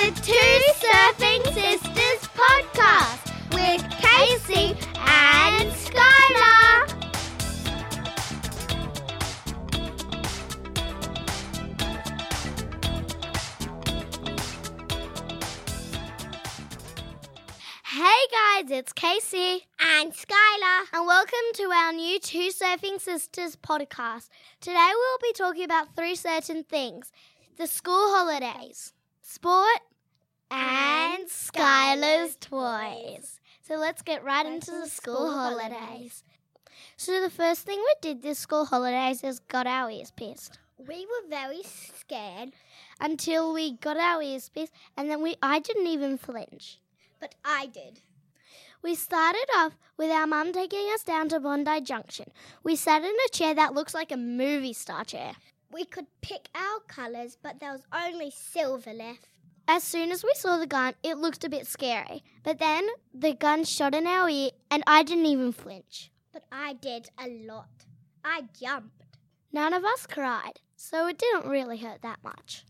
the Two Surfing Sisters podcast with Casey and Skylar. Hey guys, it's Casey And Skylar. and welcome to our new Two Surfing Sisters podcast. Today we'll be talking about three certain things the school holidays, sport, and Skylar's toys. So let's get right into the school holidays. So the first thing we did this school holidays is got our ears pierced. We were very scared, Until we got our ears pierced and then we I didn't even flinch. but I did. We started off with our mum taking us down to Bondi Junction. We sat in a chair that looks like a movie star chair. We could pick our colours, but there was only silver left. As soon as we saw the gun, it looked a bit scary. But then the gun shot in our ear and I didn't even flinch. But I did a lot. I jumped. None of us cried, so it didn't really hurt that much.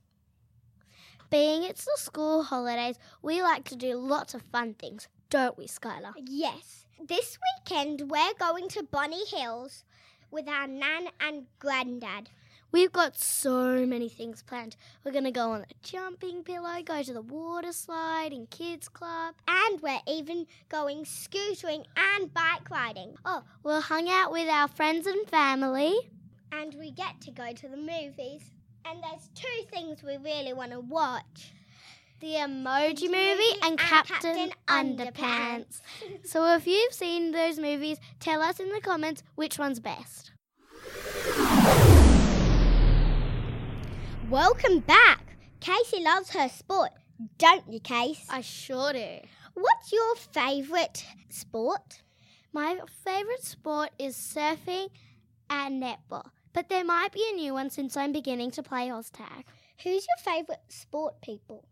Being it's the school holidays, we like to do lots of fun things, don't we, Skylar? Yes. This weekend we're going to Bonny Hills with our nan and granddad. We've got so many things planned. We're going to go on the jumping pillow, go to the water slide in kids club. And we're even going scootering and bike riding. Oh, we'll hang out with our friends and family. And we get to go to the movies. And there's two things we really want to watch. The Emoji Movie and and Captain, Captain Underpants. So if you've seen those movies, tell us in the comments which one's best. Welcome back. Casey loves her sport, don't you, Case? I sure do. What's your favourite sport? My favourite sport is surfing and netball, but there might be a new one since I'm beginning to play Oztag. Who's your favourite sport people?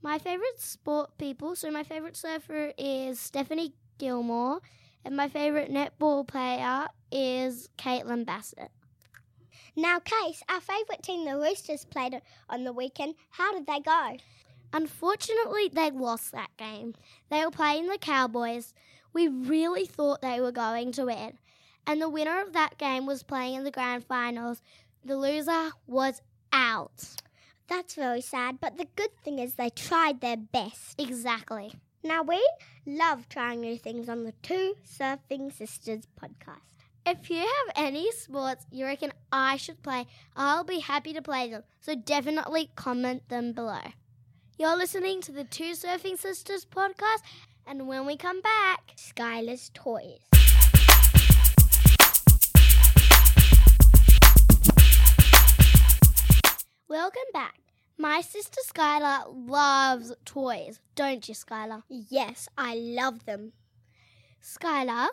My favourite sport people, so my favourite surfer is Stephanie Gilmore, and my favourite netball player is Caitlin Bassett. Now, Case, our favourite team, the Roosters, played on the weekend. How did they go? Unfortunately, they lost that game. They were playing the Cowboys. We really thought they were going to win. And the winner of that game was playing in the grand finals. The loser was out. That's very sad, but the good thing is they tried their best. Exactly. Now, we love trying new things on the Two Surfing Sisters podcast. If you have any sports you reckon I should play, I'll be happy to play them. So definitely comment them below. You're listening to the Two Surfing Sisters podcast, and when we come back, Skylar's Toys. welcome back. My sister Skylar loves toys, don't you, Skylar? Yes, I love them. Skylar,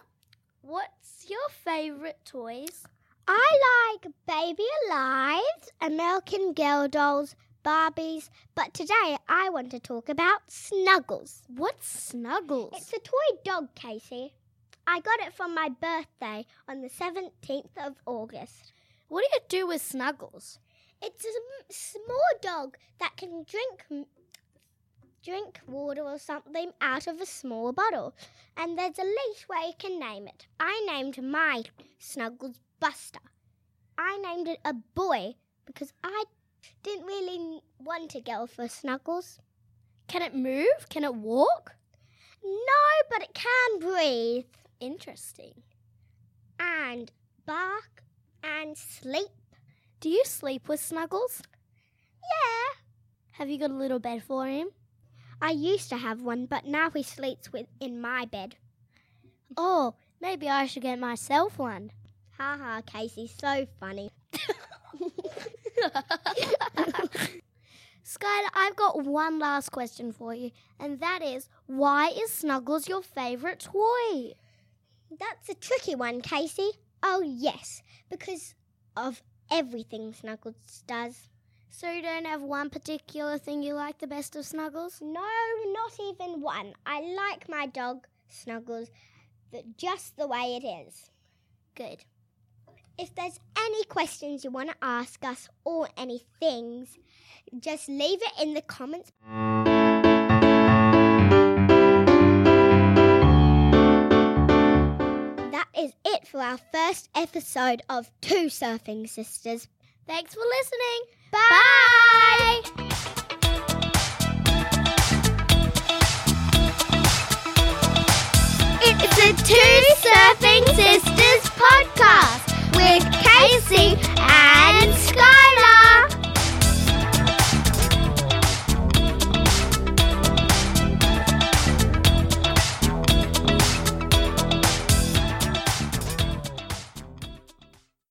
what's your favourite toys? I like Baby Alive, American Girl dolls, Barbies, but today I want to talk about Snuggles. What's Snuggles? It's a toy dog, Casey. I got it for my birthday on the 17th of August. what do you do with Snuggles? It's a small dog that can drink drink water or something out of a small bottle, and there's a leash where you can name it. I named my Snuggles Buster. I named it a boy because I didn't really want a girl for Snuggles. Can it move? Can it walk? No, but it can breathe Interesting. and bark and sleep. Do you sleep with Snuggles? Yeah. Have you got a little bed for him? I used to have one, but now he sleeps with in my bed. Oh, maybe I should get myself one. Ha ha, Casey, so funny. Skylar, I've got one last question for you, and that is why is Snuggles your favourite toy? That's a tricky one, Casey. Oh, yes, because of everything Snuggles does. So you don't have one particular thing you like the best of Snuggles? No, not even one. I like my dog, Snuggles, just the way it is. Good. If there's any questions you want to ask us or any things, just leave it in the comments. That is it for our first episode of Two Surfing Sisters. Thanks for listening. Bye. It's the Two Surfing Sisters podcast with Casey